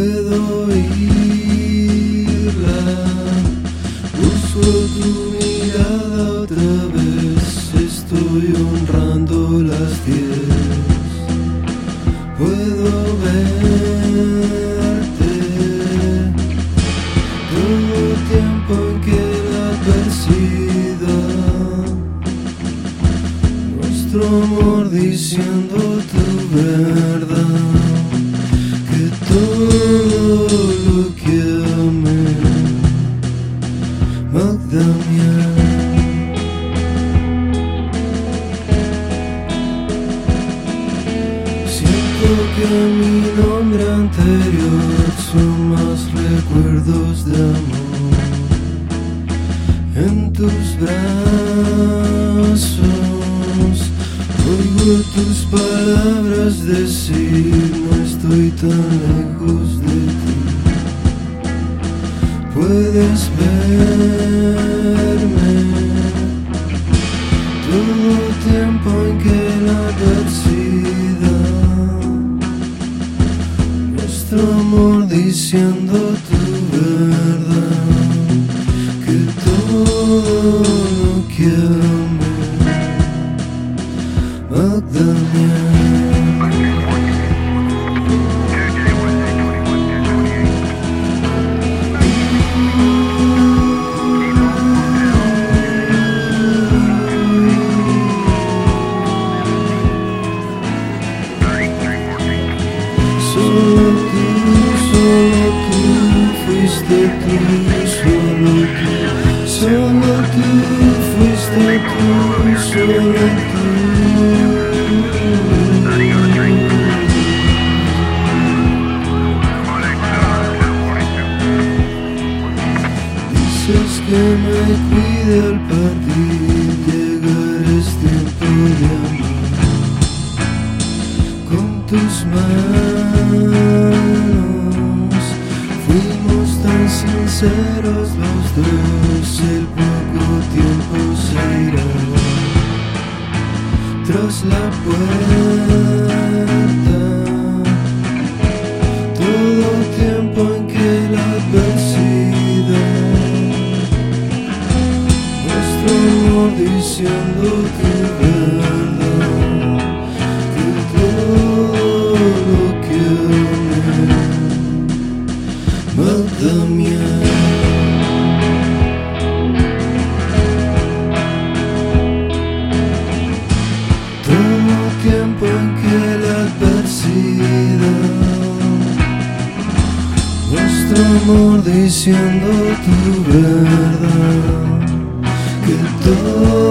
Puedo oírla, busco tu mirada otra vez, estoy honrando las diez. Puedo verte. Todo el tiempo en que la persida nuestro amor diciendo tu verdad palabras decir, no estoy tan nuestro amor diciendo tu verdad que todo fuiste tú, solo tú, solo tú fuiste tú, solo tú. Dices que me cuide al partir, llegar es tiempo de amor con tus manos. Sinceros los dos, el poco tiempo se irá. Tras la puerta, todo tiempo en que la persida, nuestro amor diciendo tu verdad amor diciendo tu verdad Que todo